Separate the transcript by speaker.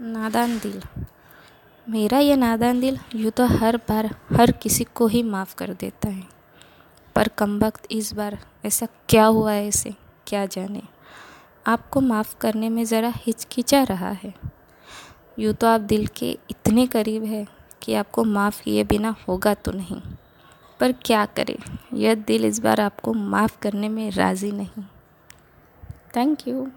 Speaker 1: नादान दिल। मेरा ये नादान दिल यूँ तो हर बार हर किसी को ही माफ़ कर देता है। पर कमबख्त इस बार ऐसा क्या हुआ है इसे क्या जाने? आपको माफ़ करने में ज़रा हिचकिचा रहा है। यूँ तो आप दिल के इतने करीब है कि आपको माफ़ किए बिना होगा तो नहीं। पर क्या करें? यह दिल इस बार आपको माफ़ करने में राज़ी नहीं। Thank you.